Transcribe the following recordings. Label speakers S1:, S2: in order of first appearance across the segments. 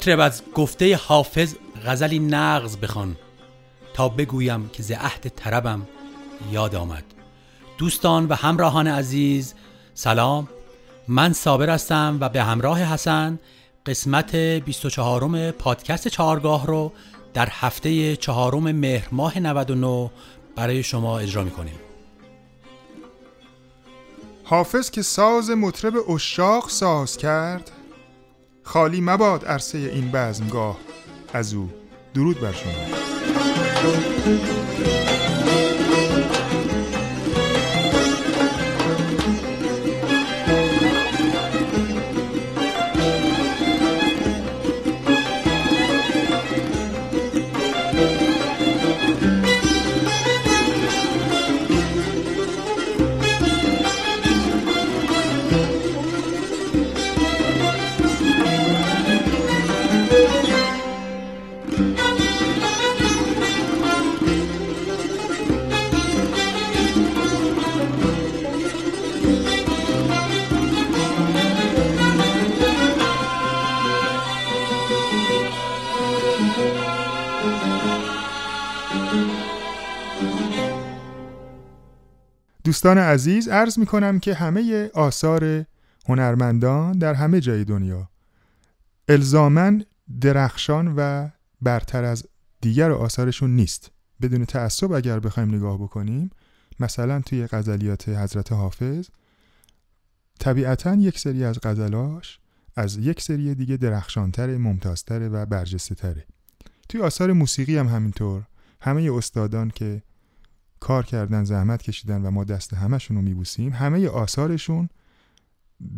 S1: مطرب از گفته حافظ غزلی نغز بخوان تا بگویم که ز عهد طربم یاد آمد. دوستان و همراهان عزیز سلام. من صابر هستم و به همراه حسن قسمت 24 پادکست چهارگاه رو در هفته چهارم مهر ماه 99 برای شما اجرا می‌کنیم.
S2: حافظ که ساز مطرب اشاق ساز کرد خالی مباد عرصه این بزمگاه. از او درود بر شما. دوستان عزیز عرض می کنم که همه آثار هنرمندان در همه جای دنیا الزامن درخشان و برتر از دیگر آثارشون نیست. بدون تعصب اگر بخوایم نگاه بکنیم مثلا توی غزلیات حضرت حافظ طبیعتا یک سری از غزلاش از یک سری دیگه درخشانتره ممتازتره و برجسته تره توی آثار موسیقی هم همینطور. همه استادان که کار کردن زحمت کشیدن و ما دست همشون رو میبوسیم همه آثارشون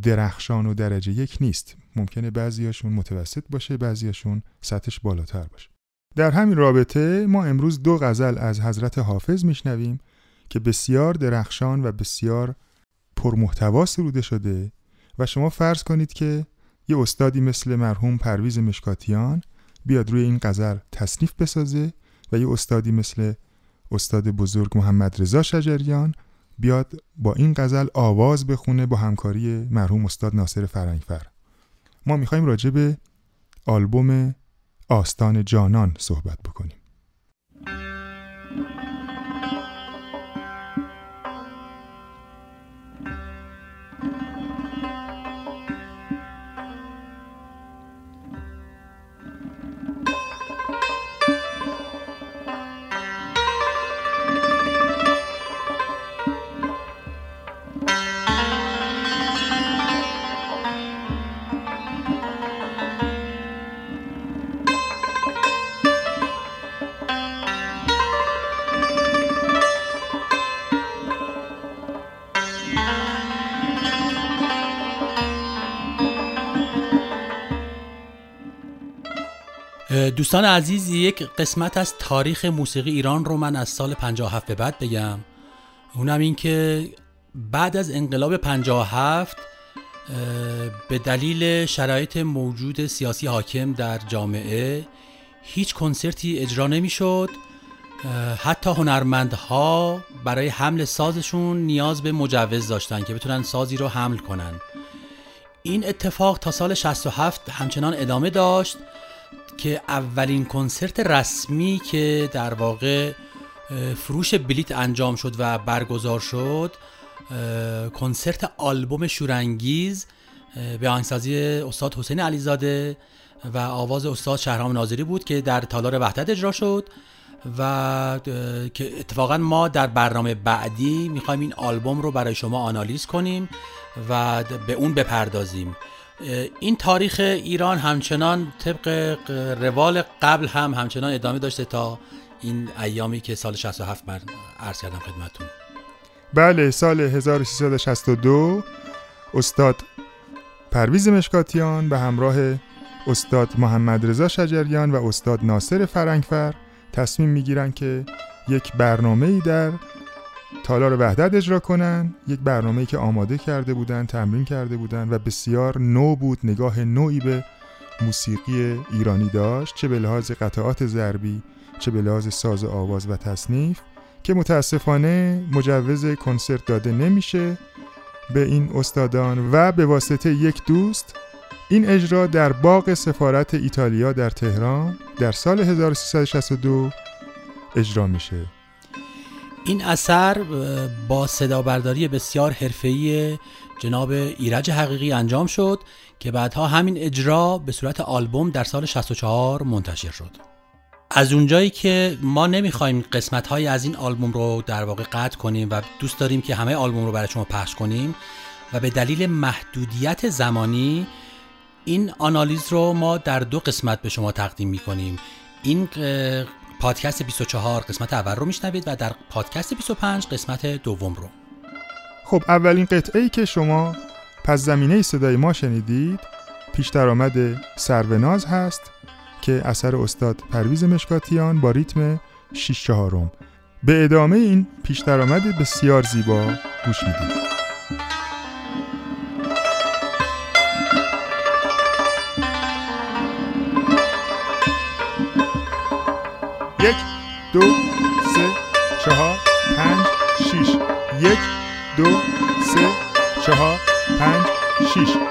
S2: درخشان و درجه یک نیست. ممکنه بعضیاشون متوسط باشه بعضیاشون سطحش بالاتر باشه. در همین رابطه ما امروز دو غزل از حضرت حافظ میشنویم که بسیار درخشان و بسیار پرمحتوا سروده شده و شما فرض کنید که یه استادی مثل مرحوم پرویز مشکاتیان بیاد روی این غزل تصنیف بسازه و یه استادی مثل استاد بزرگ محمد رضا شجریان بیاد با این غزل آواز بخونه با همکاری مرحوم استاد ناصر فرنگفر. ما می‌خوایم راجع به آلبوم آستان جانان صحبت بکنیم.
S1: دوستان عزیز یک قسمت از تاریخ موسیقی ایران رو من از سال 57 به بعد بگم. اونم این که بعد از انقلاب 57 به دلیل شرایط موجود سیاسی حاکم در جامعه هیچ کنسرتی اجرا نمی‌شد. حتی هنرمندها برای حمل سازشون نیاز به مجوز داشتن که بتونن سازی رو حمل کنن. این اتفاق تا سال 67 همچنان ادامه داشت. که اولین کنسرت رسمی که در واقع فروش بلیت انجام شد و برگزار شد کنسرت آلبوم شورانگیز به آهنگسازی استاد حسین علیزاده و آواز استاد شهرام ناظری بود که در تالار وحدت اجرا شد و که اتفاقا ما در برنامه بعدی می‌خوایم این آلبوم رو برای شما آنالیز کنیم و به اون بپردازیم. این تاریخ ایران همچنان طبق روال قبل هم همچنان ادامه داشته تا این ایامی که سال 67 من عرض کردم خدمتون
S2: بله سال 1362 استاد پرویز مشکاتیان به همراه استاد محمد رضا شجریان و استاد ناصر فرنگفر تصمیم می‌گیرن که یک برنامه ای در تالار وحدت اجرا کنن. یک برنامه که آماده کرده بودن تمرین کرده بودن و بسیار نو بود نگاه نوعی به موسیقی ایرانی داشت چه به لحاظ قطعات ضربی چه به لحاظ ساز آواز و تصنیف که متاسفانه مجوز کنسرت داده نمیشه به این استادان. و به واسطه یک دوست این اجرا در باغ سفارت ایتالیا در تهران در سال 1362 اجرا میشه.
S1: این اثر با صدا برداری بسیار حرفه‌ای جناب ایرج حقیقی انجام شد که بعدها همین اجرا به صورت آلبوم در سال 64 منتشر شد. از اونجایی که ما نمی‌خوایم قسمت های از این آلبوم رو در واقع قطع کنیم و دوست داریم که همه آلبوم رو برای شما پخش کنیم و به دلیل محدودیت زمانی این آنالیز رو ما در دو قسمت به شما تقدیم می‌کنیم. این پادکست 24 قسمت اول رو میشنوید و در پادکست 25 قسمت دوم رو.
S2: خب اولین قطعه ای که شما پس زمینه صدای ما شنیدید پیش درآمد سروناز هست که اثر استاد پرویز مشکاتیان با ریتم 6 چهارم. به ادامه این پیش درآمد بسیار زیبا گوش می‌دید. یک دو سه چهار پنج شیش. یک دو سه چهار پنج شیش.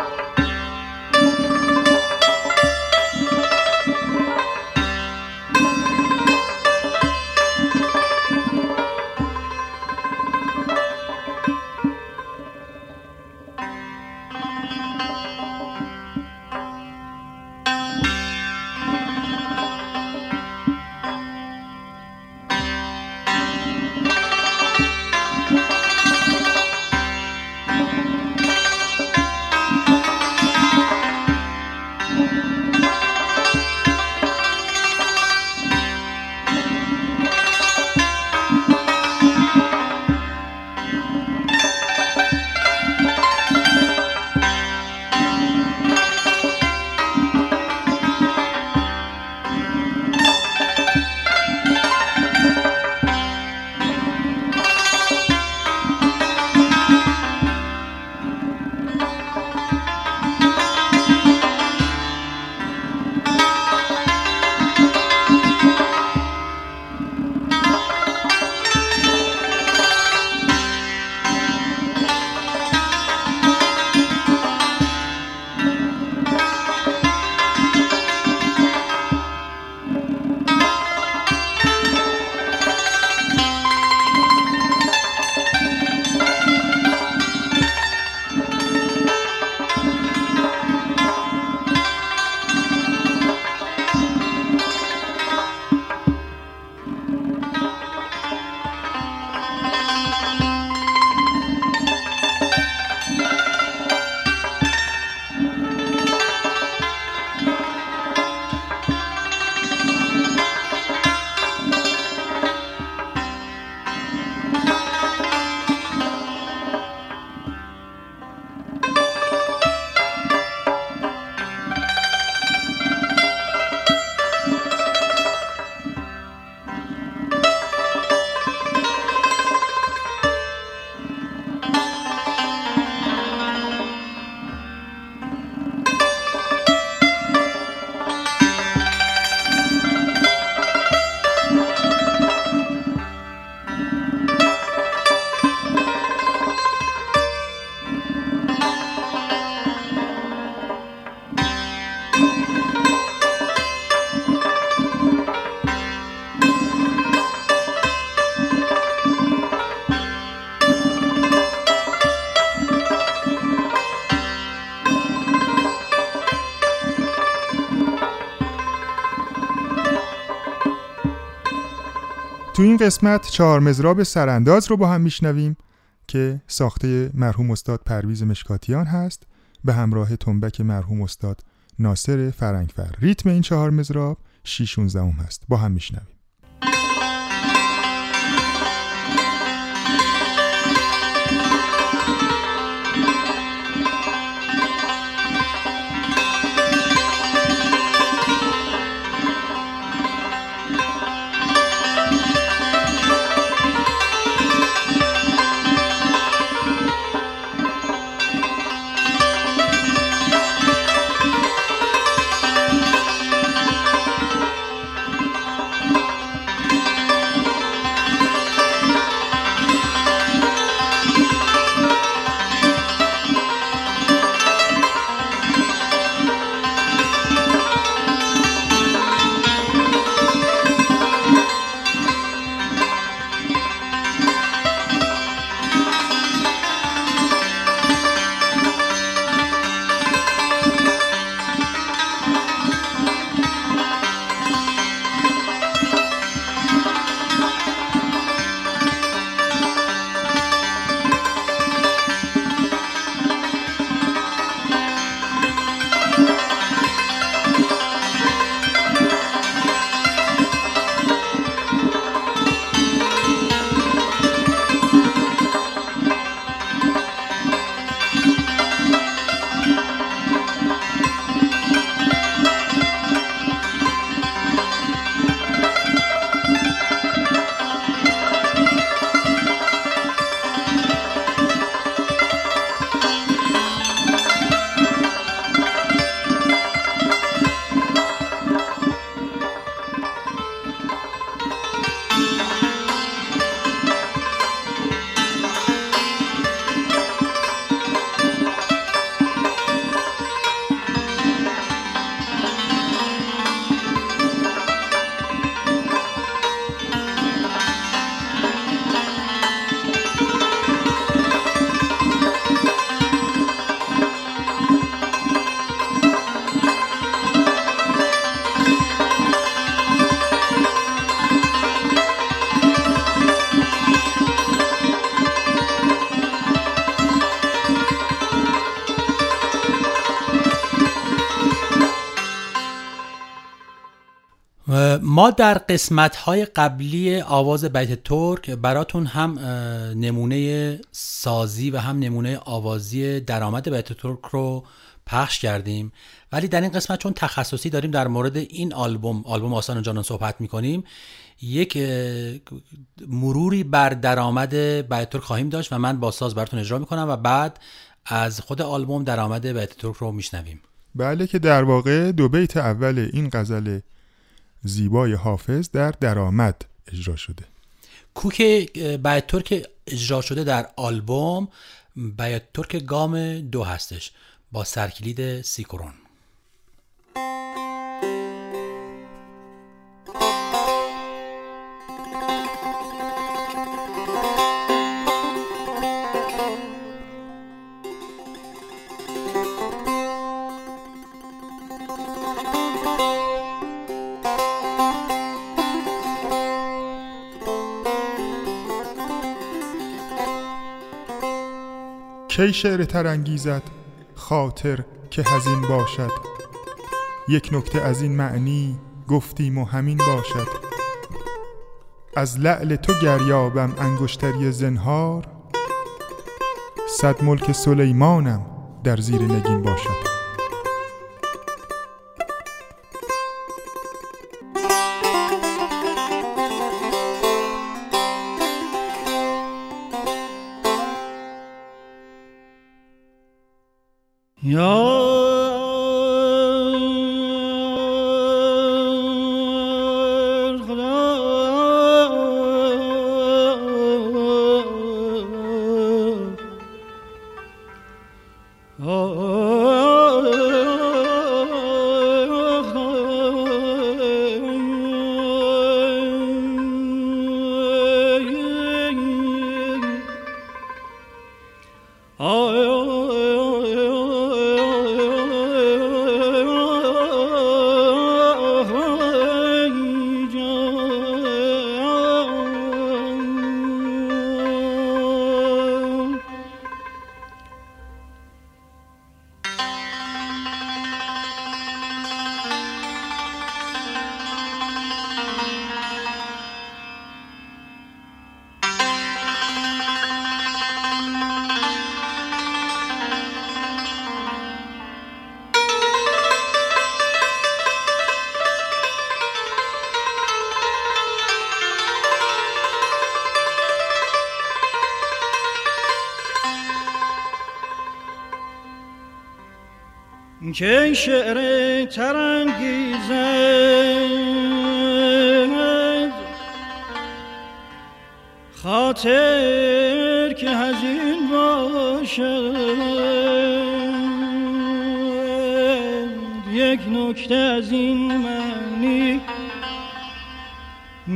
S2: تو این قسمت چهار مزراب سرانداز رو با هم میشنویم که ساخته مرحوم استاد پرویز مشکاتیان هست. به همراه تنبک مرحوم استاد ناصر فرنگفر. ریتم این چهار مزراب 6 هست. با هم میشنویم.
S1: در قسمت های قبلی آواز بیت ترک براتون هم نمونه سازی و هم نمونه آوازی درآمد بیت ترک رو پخش کردیم. ولی در این قسمت چون تخصصی داریم در مورد این آلبوم آلبوم آسان جانان صحبت می‌کنیم یک مروری بر درآمد بیت ترک خواهیم داشت و من با ساز براتون اجرا می‌کنم و بعد از خود آلبوم درآمد بیت ترک رو میشنویم.
S2: بله که در واقع دو بیت اول این غزل زیبای حافظ در درآمد اجرا شده.
S1: کوک بیت ترک اجرا شده در آلبوم بیت ترک گام دو هستش با سرکلید سیکرون
S2: کی شعر تر انگیزد خاطر که هزین باشد؟ یک نکته از این معنی گفتیم و همین باشد. از لعل تو گریابم انگشتری زنهار صد ملک سلیمانم در زیر نگین باشد.
S3: که شعر ترانگیزد خاطر که هزین باشد. یک نکته از این معنی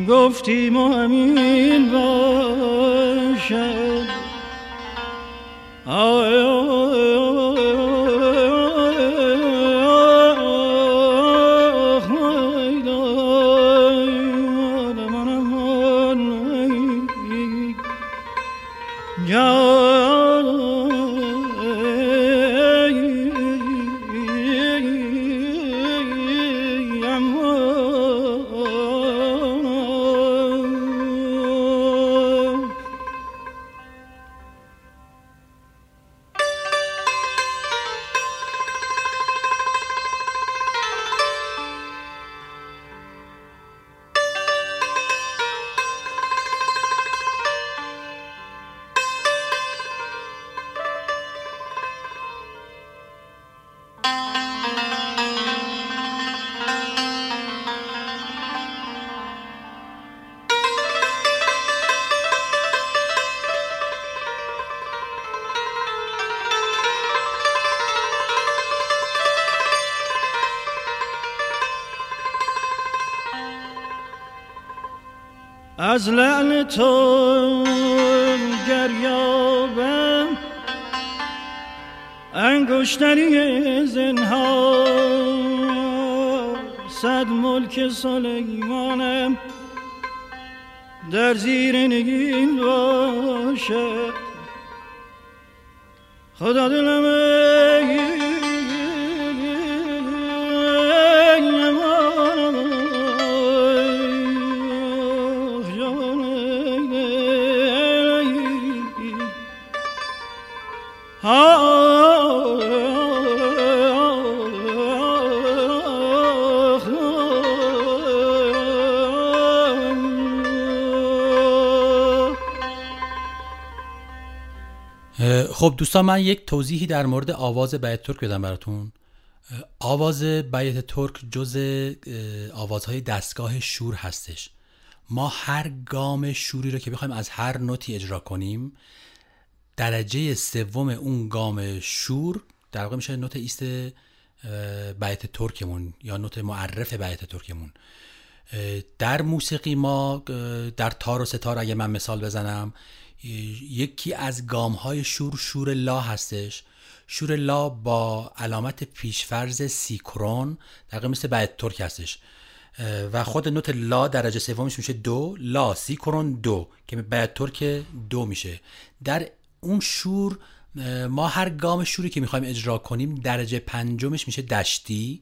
S3: گفتیم و همین باشد. از لعن تو گریابم انگشتری زنها صد ملک سلیمانم. در زیر نگین باشد. خدا دلم
S1: خب دوستان من یک توضیحی در مورد آواز بیات ترک بدم براتون. آواز بیات ترک جزء آوازهای دستگاه شور هستش. ما هر گام شوری رو که بخوایم از هر نوتی اجرا کنیم درجه سوم اون گام شور در واقع میشه نوت ایست بیات ترکمون یا نوت معرف بیات ترکمون. در موسیقی ما در تار و سه‌تار اگه من مثال بزنم یکی از گام های شور شور لا هستش. شور لا با علامت پیش‌فرض سی کرن در مثل بیات ترک هستش. و خود نوت لا درجه سومش میشه دو لا سی کرن دو که بیات ترک دو میشه. در اون شور ما هر گام شوری که می‌خوایم اجرا کنیم درجه پنجمش میشه دشتی.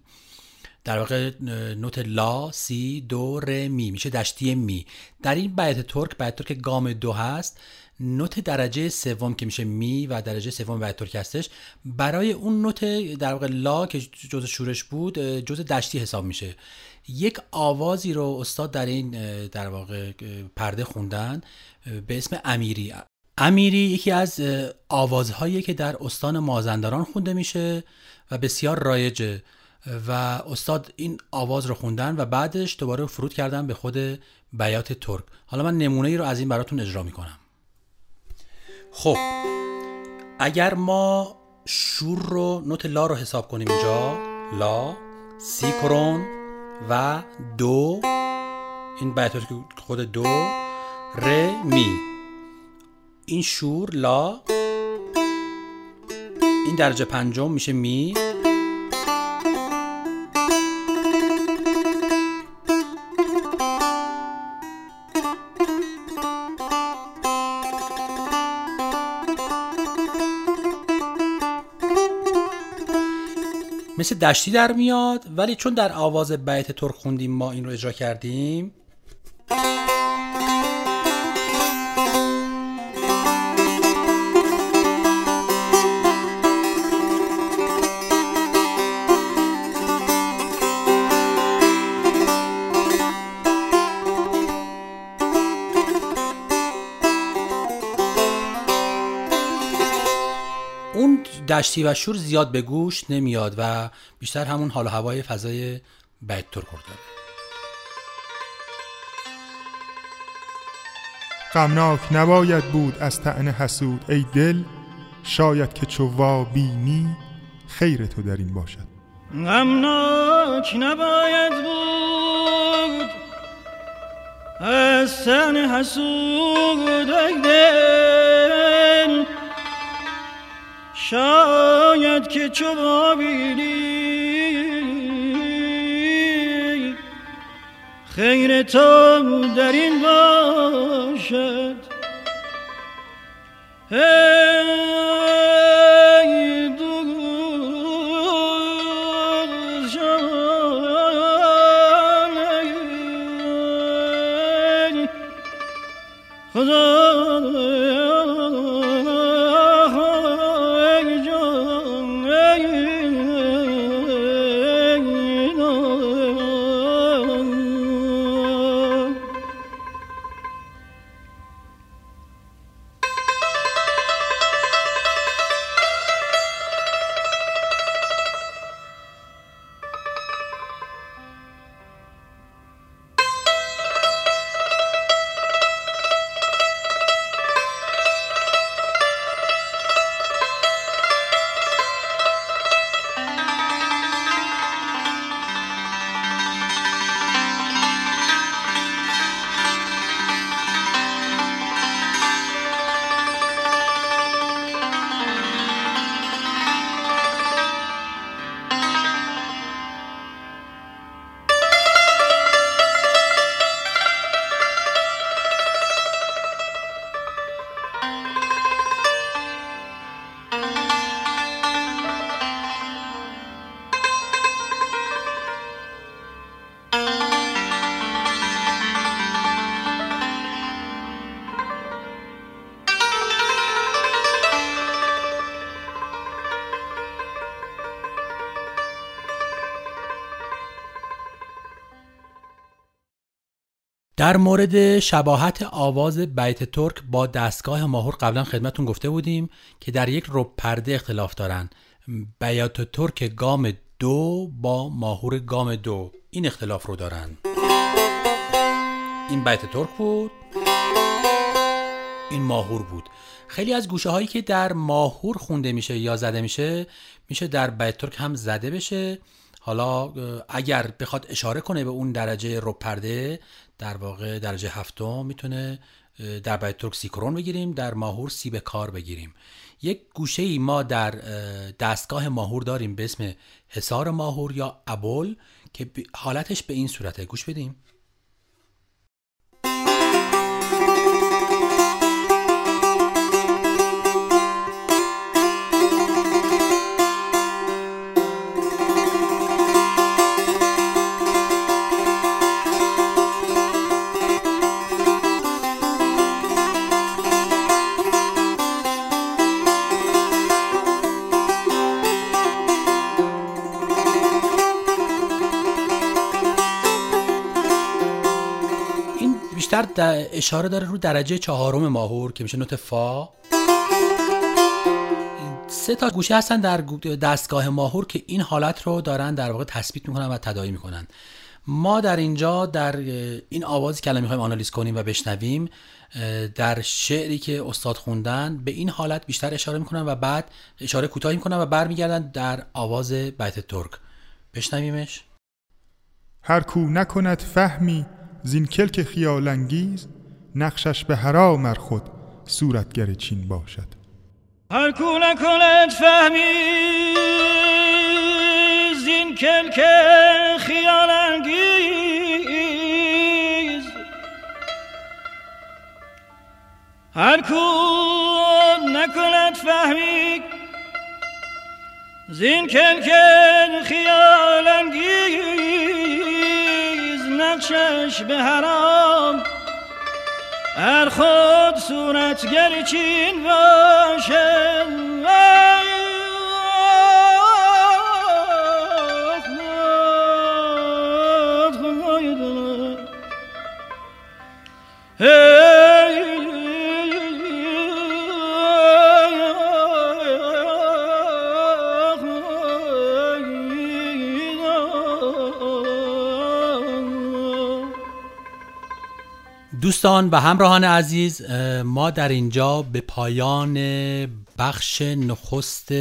S1: در واقع نوت لا سی دو ر می. میشه دشتی می. در این بیت ترک بیت ترک گام دو هست. نوت درجه سوم که میشه می و درجه سوم بیت ترک هستش. برای اون نوت در واقع لا که جز شورش بود جز دشتی حساب میشه. یک آوازی رو استاد در این در واقع پرده خوندن به اسم امیری. امیری یکی از آوازهایی که در استان مازندران خونده میشه و بسیار رایجه و استاد این آواز رو خوندن و بعدش دوباره فرود کردن به خود بیات ترک. حالا من نمونه ای رو از این براتون اجرا می‌کنم. خب اگر ما شور رو نوت لا رو حساب کنیم اینجا لا سی کرون و دو این بیات خود دو ر می. این شور لا این درجه پنجم میشه می. مثل دشتی در میاد ولی چون در آواز بیت ترک خوندیم ما این رو اجرا کردیم دشتی و شور زیاد به گوش نمیاد و بیشتر همون حال و هوای فضای بیت ترک داره
S2: غمناک نباید بود از طعن حسود ای دل شاید که چو بینی خیر تو در این باشد.
S3: غمناک نباید بود از طعن حسود ای دل. شاید که چو بینی خیر تو در این باشد.
S1: در مورد شباهت آواز بیت ترک با دستگاه ماهور قبلا خدمتون گفته بودیم که در یک رب پرده اختلاف دارن بیات ترک گام دو با ماهور گام دو. این اختلاف رو دارن. این بیت ترک بود. این ماهور بود. خیلی از گوشه هایی که در ماهور خونده میشه یا زده میشه میشه در بیت ترک هم زده بشه. حالا اگر بخواد اشاره کنه به اون درجه رو پرده در واقع درجه هفتم می‌تونه در بیت سیکرون بگیریم در ماهور سی به کار بگیریم. یک گوشه ای ما در دستگاه ماهور داریم به اسم حسار ماهور یا ابول که حالتش به این صورته. گوش بدیم. بیشتر اشاره داره رو درجه چهارم ماهور که میشه نوت فا. سه تا گوشه هستن در دستگاه ماهور که این حالت رو دارن در واقع تثبیت می‌کنن و تداعی می‌کنن. ما در اینجا در این آوازی که الان می‌خوایم آنالیز کنیم و بشنویم در شعری که استاد خوندن به این حالت بیشتر اشاره می‌کنن و بعد اشاره کوتاهی می‌کنن و برمیگردن در آواز بیت ترک. بشنویمش.
S2: هر کو نکند فهمی زین کلک خیال انگیز نقشش به هرا خود صورتگر چین باشد.
S3: هر کو نکند فهمی زین کلک خیال انگیز هر کو نکند فهمی زین کلک خیال نقشش به حرام هر خود صورتگر چین باشه
S1: دوستان و همراهان عزیز ما در اینجا به پایان بخش نخست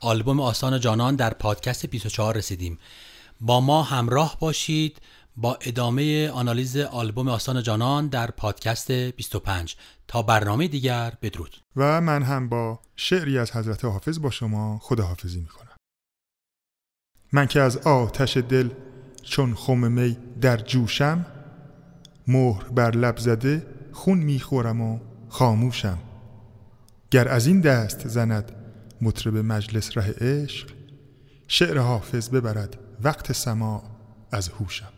S1: آلبوم آسان جانان در پادکست 24 رسیدیم. با ما همراه باشید با ادامه آنالیز آلبوم آسان جانان در پادکست 25 تا برنامه دیگر بدرود.
S2: و من هم با شعری از حضرت حافظ با شما خداحافظی می‌کنم. من که از آتش دل چون خم می در جوشم مهر بر لب زده خون می‌خورم و خاموشم. گر از این دست زند مطرب مجلس ره عشق شعر حافظ ببرد وقت سما از هوشم.